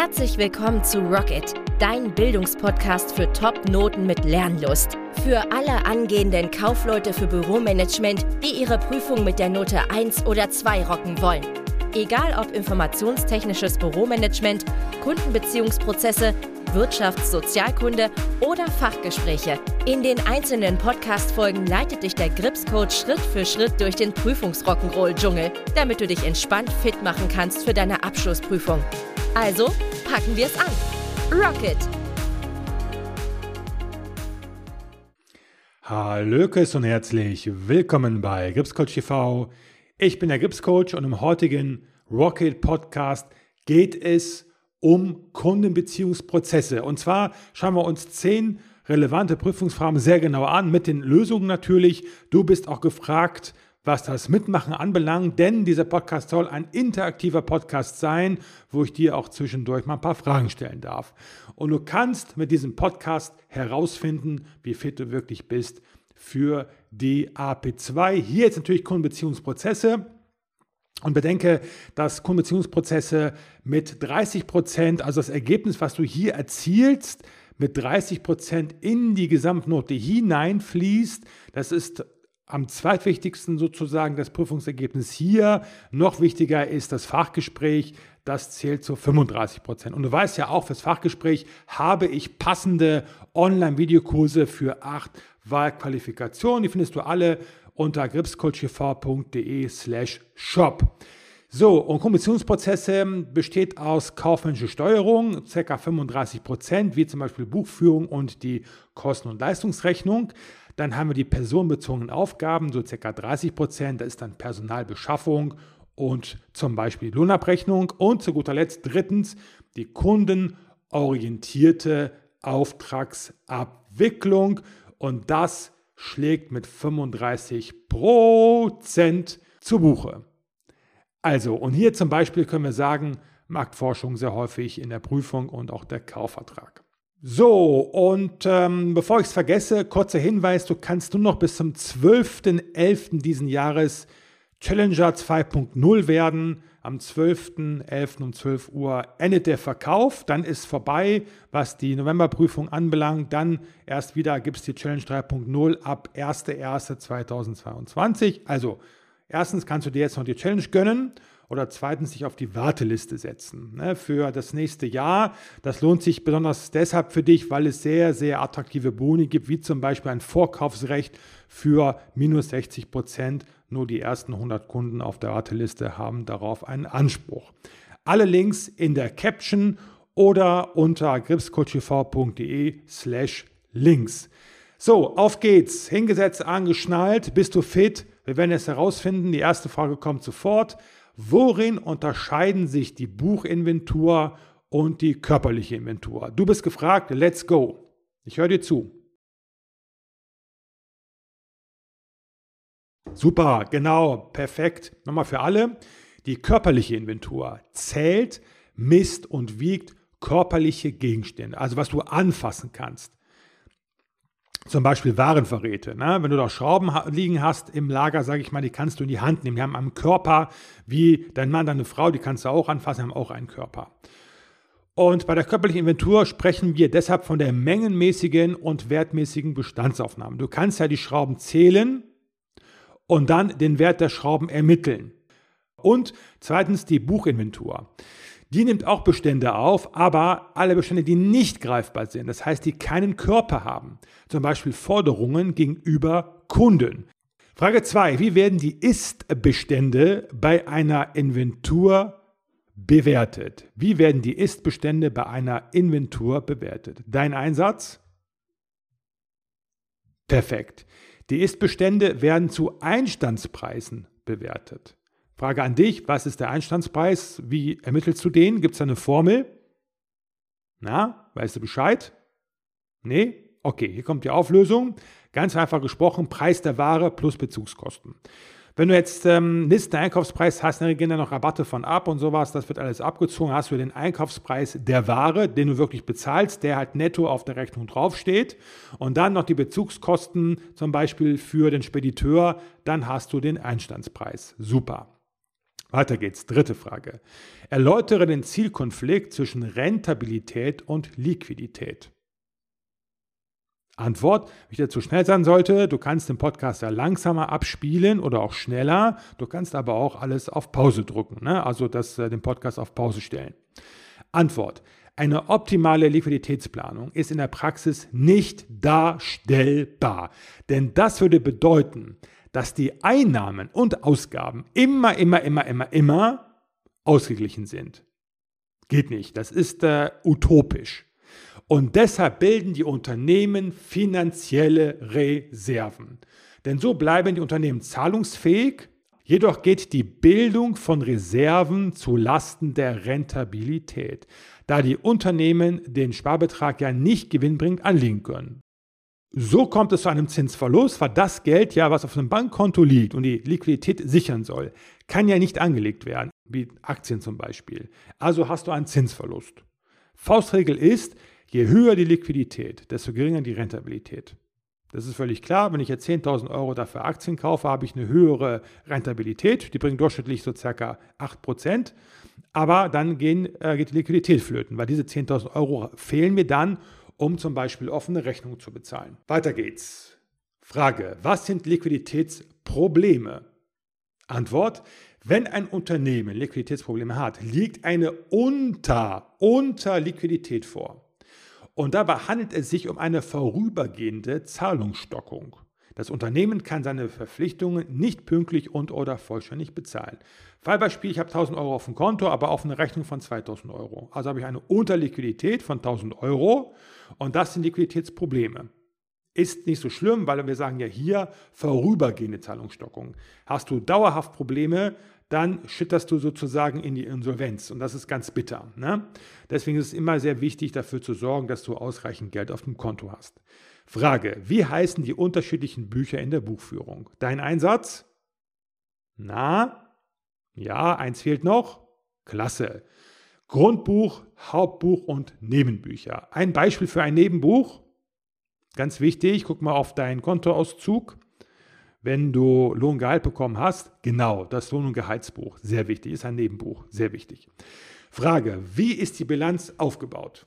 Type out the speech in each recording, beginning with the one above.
Herzlich willkommen zu Rocket, dein Bildungspodcast für Top-Noten mit Lernlust. Für alle angehenden Kaufleute für Büromanagement, die ihre Prüfung mit der Note 1 oder 2 rocken wollen. Egal ob informationstechnisches Büromanagement, Kundenbeziehungsprozesse, Wirtschafts-, Sozialkunde oder Fachgespräche. In den einzelnen Podcast-Folgen leitet dich der Grips-Coach Schritt für Schritt durch den Prüfungsrock'n'Roll-Dschungel, damit du dich entspannt fit machen kannst für deine Abschlussprüfung. Also packen wir es an. Rocket! Hallökes und herzlich willkommen bei Gripscoach TV. Ich bin der Gripscoach und im heutigen Rocket Podcast geht es um Kundenbeziehungsprozesse. Und zwar schauen wir uns zehn relevante Prüfungsfragen sehr genau an, mit den Lösungen natürlich. Du bist auch gefragt, was das Mitmachen anbelangt, denn dieser Podcast soll ein interaktiver Podcast sein, wo ich dir auch zwischendurch mal ein paar Fragen stellen darf. Und du kannst mit diesem Podcast herausfinden, wie fit du wirklich bist für die AP2. Hier jetzt natürlich Kundenbeziehungsprozesse. Und bedenke, dass Kundenbeziehungsprozesse mit 30 Prozent, also das Ergebnis, was du hier erzielst, mit 30 Prozent in die Gesamtnote hineinfließt. Das ist am zweitwichtigsten sozusagen das Prüfungsergebnis hier. Noch wichtiger ist das Fachgespräch. Das zählt zu 35 Prozent. Und du weißt ja auch, fürs Fachgespräch habe ich passende Online-Videokurse für acht Wahlqualifikationen. Die findest du alle unter gripscoachtv.de slash shop. So, und Kommissionsprozesse besteht aus kaufmännischer Steuerung, ca. 35 Prozent, wie zum Beispiel Buchführung und die Kosten- und Leistungsrechnung. Dann haben wir die personenbezogenen Aufgaben, so ca. 30 Prozent, das ist dann Personalbeschaffung und zum Beispiel Lohnabrechnung. Und zu guter Letzt drittens die kundenorientierte Auftragsabwicklung. Und das schlägt mit 35 Prozent zu Buche. Also, und hier zum Beispiel können wir sagen, Marktforschung sehr häufig in der Prüfung und auch der Kaufvertrag. So, und ähm, bevor ich es vergesse, kurzer Hinweis, du kannst nur noch bis zum 12.11. diesen Jahres Challenger 2.0 werden. Am 12.11. um 12 Uhr endet der Verkauf. Dann ist vorbei, was die Novemberprüfung anbelangt. Dann erst wieder gibt es die Challenge 3.0 ab 1.1.2022. Also erstens kannst du dir jetzt noch die Challenge gönnen oder zweitens sich auf die Warteliste setzen ne, für das nächste Jahr. Das lohnt sich besonders deshalb für dich, weil es sehr, sehr attraktive Boni gibt, wie zum Beispiel ein Vorkaufsrecht für minus 60 Prozent. Nur die ersten 100 Kunden auf der Warteliste haben darauf einen Anspruch. Alle Links in der Caption oder unter gripscoachv.de slash links. So, auf geht's. Hingesetzt, angeschnallt. Bist du fit? Wir werden es herausfinden. Die erste Frage kommt sofort. Worin unterscheiden sich die Buchinventur und die körperliche Inventur? Du bist gefragt, let's go. Ich höre dir zu. Super, genau, perfekt. Nochmal für alle. Die körperliche Inventur zählt, misst und wiegt körperliche Gegenstände, also was du anfassen kannst zum Beispiel Warenverräte. Ne? Wenn du da Schrauben liegen hast im Lager, sage ich mal, die kannst du in die Hand nehmen. Die haben einen Körper wie dein Mann, deine Frau, die kannst du auch anfassen, haben auch einen Körper. Und bei der körperlichen Inventur sprechen wir deshalb von der mengenmäßigen und wertmäßigen Bestandsaufnahme. Du kannst ja die Schrauben zählen und dann den Wert der Schrauben ermitteln. Und zweitens die Buchinventur. Die nimmt auch Bestände auf, aber alle Bestände, die nicht greifbar sind, das heißt, die keinen Körper haben, zum Beispiel Forderungen gegenüber Kunden. Frage 2. Wie werden die Ist-Bestände bei einer Inventur bewertet? Wie werden die Ist-Bestände bei einer Inventur bewertet? Dein Einsatz? Perfekt. Die Ist-Bestände werden zu Einstandspreisen bewertet. Frage an dich, was ist der Einstandspreis? Wie ermittelst du den? Gibt es eine Formel? Na, weißt du Bescheid? Nee? Okay, hier kommt die Auflösung. Ganz einfach gesprochen, Preis der Ware plus Bezugskosten. Wenn du jetzt ähm, Listen-Einkaufspreis hast, dann gehen da noch Rabatte von ab und sowas, das wird alles abgezogen. Hast du den Einkaufspreis der Ware, den du wirklich bezahlst, der halt netto auf der Rechnung draufsteht. Und dann noch die Bezugskosten, zum Beispiel für den Spediteur, dann hast du den Einstandspreis. Super. Weiter geht's. Dritte Frage. Erläutere den Zielkonflikt zwischen Rentabilität und Liquidität. Antwort, wenn ich dir zu schnell sein sollte, du kannst den Podcast ja langsamer abspielen oder auch schneller. Du kannst aber auch alles auf Pause drücken, ne? also das, äh, den Podcast auf Pause stellen. Antwort, eine optimale Liquiditätsplanung ist in der Praxis nicht darstellbar, denn das würde bedeuten, dass die Einnahmen und Ausgaben immer, immer, immer, immer, immer ausgeglichen sind. Geht nicht, das ist äh, utopisch. Und deshalb bilden die Unternehmen finanzielle Reserven. Denn so bleiben die Unternehmen zahlungsfähig, jedoch geht die Bildung von Reserven zu Lasten der Rentabilität, da die Unternehmen den Sparbetrag ja nicht gewinnbringend anlegen können. So kommt es zu einem Zinsverlust, weil das Geld ja, was auf einem Bankkonto liegt und die Liquidität sichern soll, kann ja nicht angelegt werden, wie Aktien zum Beispiel. Also hast du einen Zinsverlust. Faustregel ist, Je höher die Liquidität, desto geringer die Rentabilität. Das ist völlig klar. Wenn ich jetzt 10.000 Euro dafür Aktien kaufe, habe ich eine höhere Rentabilität. Die bringen durchschnittlich so circa 8%. Aber dann gehen, äh, geht die Liquidität flöten, weil diese 10.000 Euro fehlen mir dann, um zum Beispiel offene Rechnungen zu bezahlen. Weiter geht's. Frage, was sind Liquiditätsprobleme? Antwort, wenn ein Unternehmen Liquiditätsprobleme hat, liegt eine Unter, Unterliquidität vor. Und dabei handelt es sich um eine vorübergehende Zahlungsstockung. Das Unternehmen kann seine Verpflichtungen nicht pünktlich und oder vollständig bezahlen. Fallbeispiel, ich habe 1000 Euro auf dem Konto, aber auf eine Rechnung von 2000 Euro. Also habe ich eine Unterliquidität von 1000 Euro und das sind Liquiditätsprobleme. Ist nicht so schlimm, weil wir sagen ja hier vorübergehende Zahlungsstockung. Hast du dauerhaft Probleme, dann schitterst du sozusagen in die Insolvenz. Und das ist ganz bitter. Ne? Deswegen ist es immer sehr wichtig, dafür zu sorgen, dass du ausreichend Geld auf dem Konto hast. Frage, wie heißen die unterschiedlichen Bücher in der Buchführung? Dein Einsatz? Na? Ja, eins fehlt noch. Klasse. Grundbuch, Hauptbuch und Nebenbücher. Ein Beispiel für ein Nebenbuch. Ganz wichtig, guck mal auf deinen Kontoauszug wenn du Lohn und Gehalt bekommen hast, genau, das Lohn- und Gehaltsbuch, sehr wichtig, ist ein Nebenbuch, sehr wichtig. Frage, wie ist die Bilanz aufgebaut?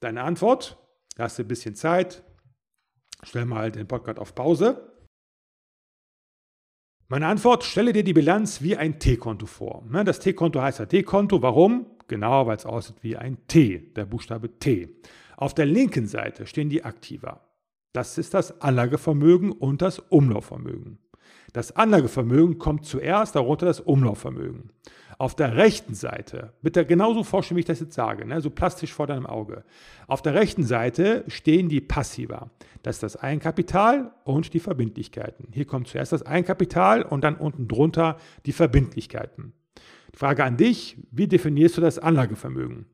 Deine Antwort, hast du ein bisschen Zeit, stell mal den Podcast auf Pause. Meine Antwort, stelle dir die Bilanz wie ein T-Konto vor. Ne, das T-Konto heißt ja T-Konto, warum? Genau, weil es aussieht wie ein T, der Buchstabe T. Auf der linken Seite stehen die Aktiva. Das ist das Anlagevermögen und das Umlaufvermögen. Das Anlagevermögen kommt zuerst, darunter das Umlaufvermögen. Auf der rechten Seite, bitte genauso vorstellen, wie ich das jetzt sage, ne, so plastisch vor deinem Auge. Auf der rechten Seite stehen die Passiva. Das ist das Eigenkapital und die Verbindlichkeiten. Hier kommt zuerst das Eigenkapital und dann unten drunter die Verbindlichkeiten. Frage an dich, wie definierst du das Anlagevermögen?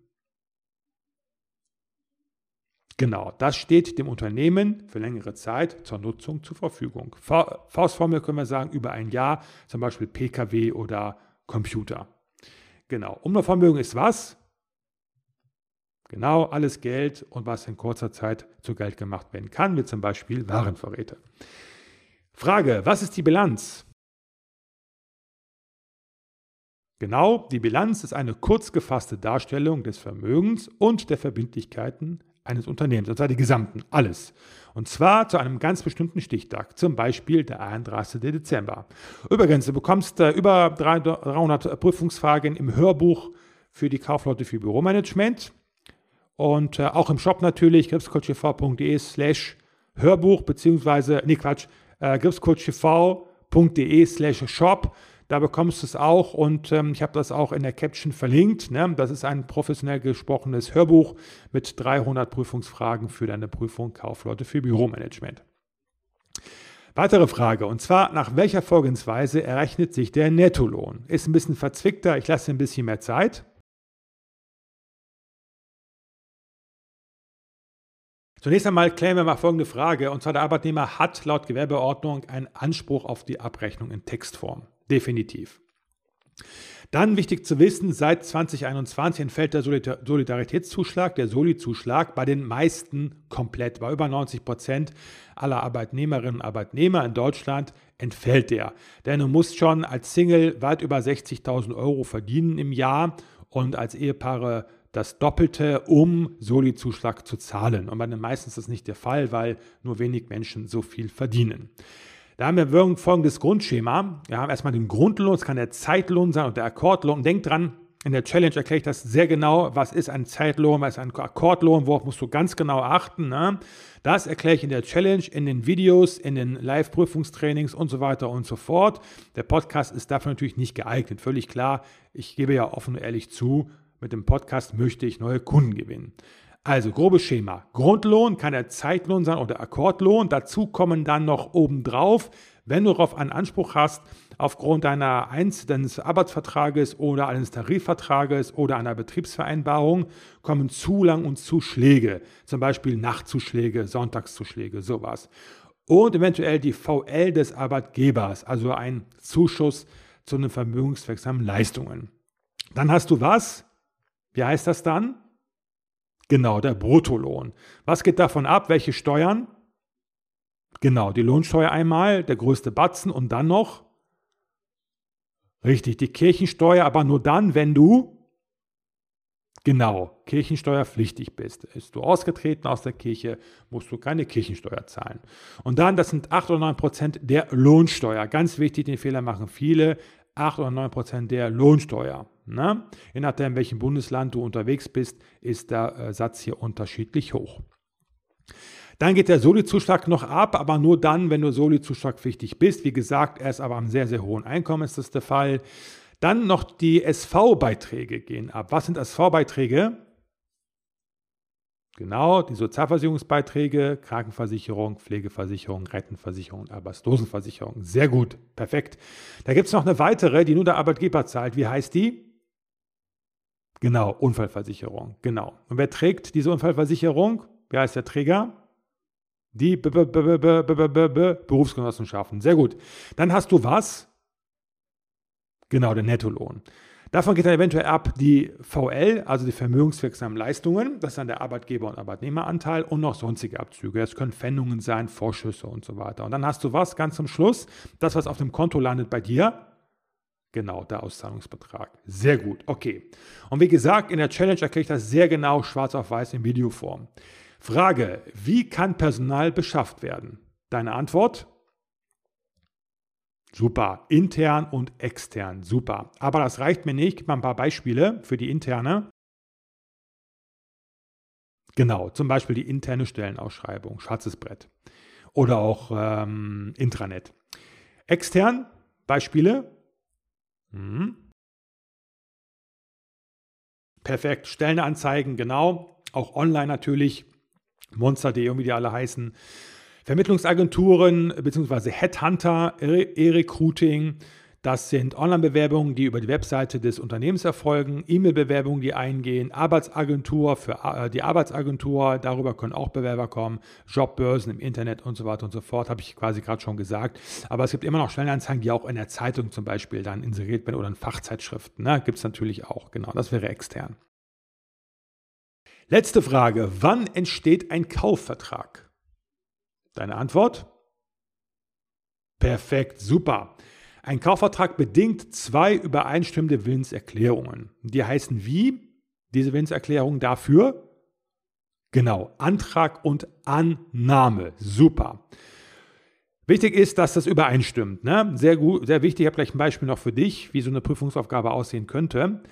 Genau, das steht dem Unternehmen für längere Zeit zur Nutzung zur Verfügung. Faustformel können wir sagen, über ein Jahr, zum Beispiel Pkw oder Computer. Genau, Umlaufvermögen ist was? Genau, alles Geld und was in kurzer Zeit zu Geld gemacht werden kann, wie zum Beispiel Warenvorräte. Frage, was ist die Bilanz? Genau, die Bilanz ist eine kurz gefasste Darstellung des Vermögens und der Verbindlichkeiten eines Unternehmens, und zwar die gesamten, alles. Und zwar zu einem ganz bestimmten Stichtag, zum Beispiel der 31. Dezember. Übrigens, du bekommst äh, über 300 Prüfungsfragen im Hörbuch für die Kaufleute für Büromanagement und äh, auch im Shop natürlich, gripscoachtv.de slash Hörbuch, beziehungsweise, nee Quatsch, äh, gripscoachtv.de slash Shop. Da bekommst du es auch und ähm, ich habe das auch in der Caption verlinkt. Ne? Das ist ein professionell gesprochenes Hörbuch mit 300 Prüfungsfragen für deine Prüfung Kaufleute für Büromanagement. Weitere Frage, und zwar, nach welcher Vorgehensweise errechnet sich der Nettolohn? Ist ein bisschen verzwickter, ich lasse ein bisschen mehr Zeit. Zunächst einmal klären wir mal folgende Frage, und zwar der Arbeitnehmer hat laut Gewerbeordnung einen Anspruch auf die Abrechnung in Textform. Definitiv. Dann wichtig zu wissen, seit 2021 entfällt der Solidaritätszuschlag, der Soli-Zuschlag bei den meisten komplett. Bei über 90 Prozent aller Arbeitnehmerinnen und Arbeitnehmer in Deutschland entfällt der. Denn du musst schon als Single weit über 60.000 Euro verdienen im Jahr und als Ehepaare das Doppelte, um Soli-Zuschlag zu zahlen. Und bei den meisten ist das nicht der Fall, weil nur wenig Menschen so viel verdienen. Da haben wir folgendes Grundschema. Wir haben erstmal den Grundlohn, es kann der Zeitlohn sein und der Akkordlohn. Denkt dran, in der Challenge erkläre ich das sehr genau. Was ist ein Zeitlohn, was ist ein Akkordlohn, worauf musst du ganz genau achten. Ne? Das erkläre ich in der Challenge, in den Videos, in den Live-Prüfungstrainings und so weiter und so fort. Der Podcast ist dafür natürlich nicht geeignet, völlig klar. Ich gebe ja offen und ehrlich zu, mit dem Podcast möchte ich neue Kunden gewinnen. Also grobes Schema. Grundlohn kann der Zeitlohn sein oder Akkordlohn. Dazu kommen dann noch obendrauf, wenn du darauf einen Anspruch hast, aufgrund deiner Einz deines Arbeitsvertrages oder eines Tarifvertrages oder einer Betriebsvereinbarung, kommen Zulang und Zuschläge. Zum Beispiel Nachtzuschläge, Sonntagszuschläge, sowas. Und eventuell die VL des Arbeitgebers, also ein Zuschuss zu den vermögenswirksamen Leistungen. Dann hast du was? Wie heißt das dann? Genau, der Bruttolohn. Was geht davon ab? Welche Steuern? Genau, die Lohnsteuer einmal, der größte Batzen und dann noch, richtig, die Kirchensteuer, aber nur dann, wenn du, genau, Kirchensteuerpflichtig bist. Bist du ausgetreten aus der Kirche, musst du keine Kirchensteuer zahlen. Und dann, das sind 8 oder 9 Prozent der Lohnsteuer. Ganz wichtig, den Fehler machen viele. 8 oder 9 Prozent der Lohnsteuer. Ne? Je nachdem, in welchem Bundesland du unterwegs bist, ist der äh, Satz hier unterschiedlich hoch. Dann geht der Soli-Zuschlag noch ab, aber nur dann, wenn du Soli-zuschlagpflichtig bist. Wie gesagt, erst aber am sehr, sehr hohen Einkommen ist das der Fall. Dann noch die SV-Beiträge gehen ab. Was sind SV-Beiträge? Genau, die Sozialversicherungsbeiträge, Krankenversicherung, Pflegeversicherung, Rentenversicherung Arbeitslosenversicherung. Sehr gut, perfekt. Da gibt es noch eine weitere, die nur der Arbeitgeber zahlt. Wie heißt die? Genau, Unfallversicherung. Genau. Und wer trägt diese Unfallversicherung? Wer heißt der Träger? Die Berufsgenossenschaften. Sehr gut. Dann hast du was? Genau, der Nettolohn. Davon geht dann eventuell ab die VL, also die vermögenswirksamen Leistungen, das ist dann der Arbeitgeber- und Arbeitnehmeranteil und noch sonstige Abzüge. Das können Pfändungen sein, Vorschüsse und so weiter. Und dann hast du was ganz zum Schluss, das, was auf dem Konto landet bei dir, Genau, der Auszahlungsbetrag. Sehr gut, okay. Und wie gesagt, in der Challenge erkläre ich das sehr genau schwarz auf weiß in Videoform. Frage, wie kann Personal beschafft werden? Deine Antwort? Super. Intern und extern. Super. Aber das reicht mir nicht. Ich gebe mal ein paar Beispiele für die interne. Genau, zum Beispiel die interne Stellenausschreibung, schwarzes Brett. Oder auch ähm, Intranet. Extern, Beispiele. Hm. Perfekt, Stellenanzeigen, genau. Auch online natürlich. Monster.de, wie die alle heißen. Vermittlungsagenturen bzw. Headhunter, E-Recruiting, das sind Online-Bewerbungen, die über die Webseite des Unternehmens erfolgen, E-Mail-Bewerbungen, die eingehen, Arbeitsagentur für äh, die Arbeitsagentur, darüber können auch Bewerber kommen, Jobbörsen im Internet und so weiter und so fort, habe ich quasi gerade schon gesagt. Aber es gibt immer noch Stellenanzeigen, die auch in der Zeitung zum Beispiel dann inseriert werden oder in Fachzeitschriften. Ne? Gibt es natürlich auch, genau, das wäre extern. Letzte Frage, wann entsteht ein Kaufvertrag? Deine Antwort? Perfekt, super. Ein Kaufvertrag bedingt zwei übereinstimmende Willenserklärungen. Die heißen wie? Diese Willenserklärung dafür? Genau, Antrag und Annahme. Super. Wichtig ist, dass das übereinstimmt. Ne? Sehr gut, sehr wichtig. Ich habe gleich ein Beispiel noch für dich, wie so eine Prüfungsaufgabe aussehen könnte.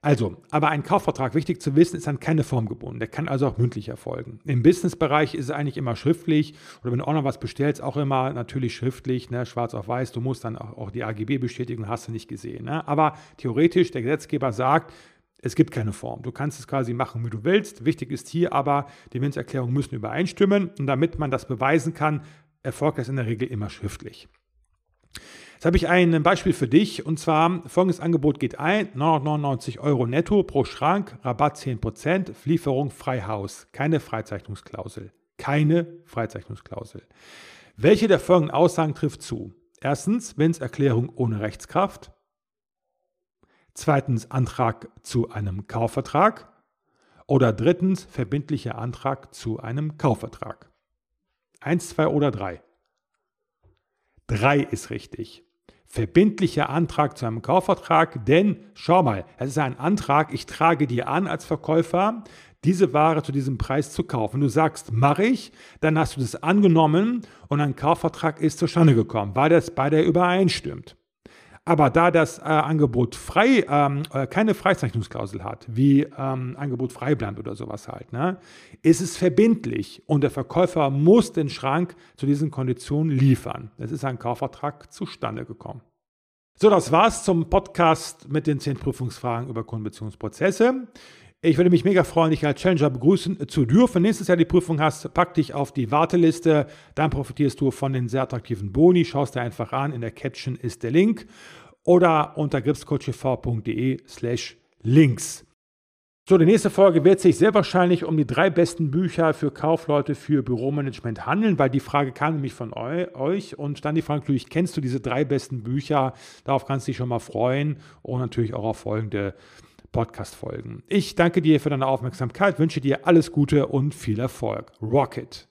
Also, aber ein Kaufvertrag, wichtig zu wissen, ist an keine Form gebunden. Der kann also auch mündlich erfolgen. Im Businessbereich ist es eigentlich immer schriftlich oder wenn du auch noch was bestellst, auch immer natürlich schriftlich, ne, schwarz auf weiß. Du musst dann auch, auch die AGB bestätigen, hast du nicht gesehen. Ne? Aber theoretisch, der Gesetzgeber sagt, es gibt keine Form. Du kannst es quasi machen, wie du willst. Wichtig ist hier aber, die Willenserklärungen müssen übereinstimmen. Und damit man das beweisen kann, erfolgt das in der Regel immer schriftlich. Jetzt habe ich ein Beispiel für dich und zwar folgendes Angebot geht ein: 999 Euro netto pro Schrank, Rabatt 10%, Lieferung Freihaus, keine Freizeichnungsklausel. Keine Freizeichnungsklausel. Welche der folgenden Aussagen trifft zu? Erstens, Erklärung ohne Rechtskraft. Zweitens Antrag zu einem Kaufvertrag. Oder drittens verbindlicher Antrag zu einem Kaufvertrag. Eins, zwei oder drei. Drei ist richtig. Verbindlicher Antrag zu einem Kaufvertrag, denn schau mal, es ist ein Antrag, ich trage dir an als Verkäufer, diese Ware zu diesem Preis zu kaufen. Du sagst, mache ich, dann hast du das angenommen und ein Kaufvertrag ist zustande gekommen, weil das bei der übereinstimmt. Aber da das äh, Angebot frei, ähm, äh, keine Freizeichnungsklausel hat, wie ähm, Angebot frei bleibt oder sowas halt, ne, ist es verbindlich und der Verkäufer muss den Schrank zu diesen Konditionen liefern. Es ist ein Kaufvertrag zustande gekommen. So, das war's zum Podcast mit den zehn Prüfungsfragen über Kundenbeziehungsprozesse. Ich würde mich mega freuen, dich als Challenger begrüßen zu dürfen. Nächstes Jahr die Prüfung hast, pack dich auf die Warteliste. Dann profitierst du von den sehr attraktiven Boni. Schaust dir einfach an. In der Caption ist der Link. Oder unter gripscoachtv.de slash links. So, die nächste Folge wird sich sehr wahrscheinlich um die drei besten Bücher für Kaufleute für Büromanagement handeln, weil die Frage kam nämlich von euch und dann die Frage natürlich, kennst du diese drei besten Bücher? Darauf kannst du dich schon mal freuen und natürlich auch auf folgende Podcast-Folgen. Ich danke dir für deine Aufmerksamkeit, wünsche dir alles Gute und viel Erfolg. Rocket!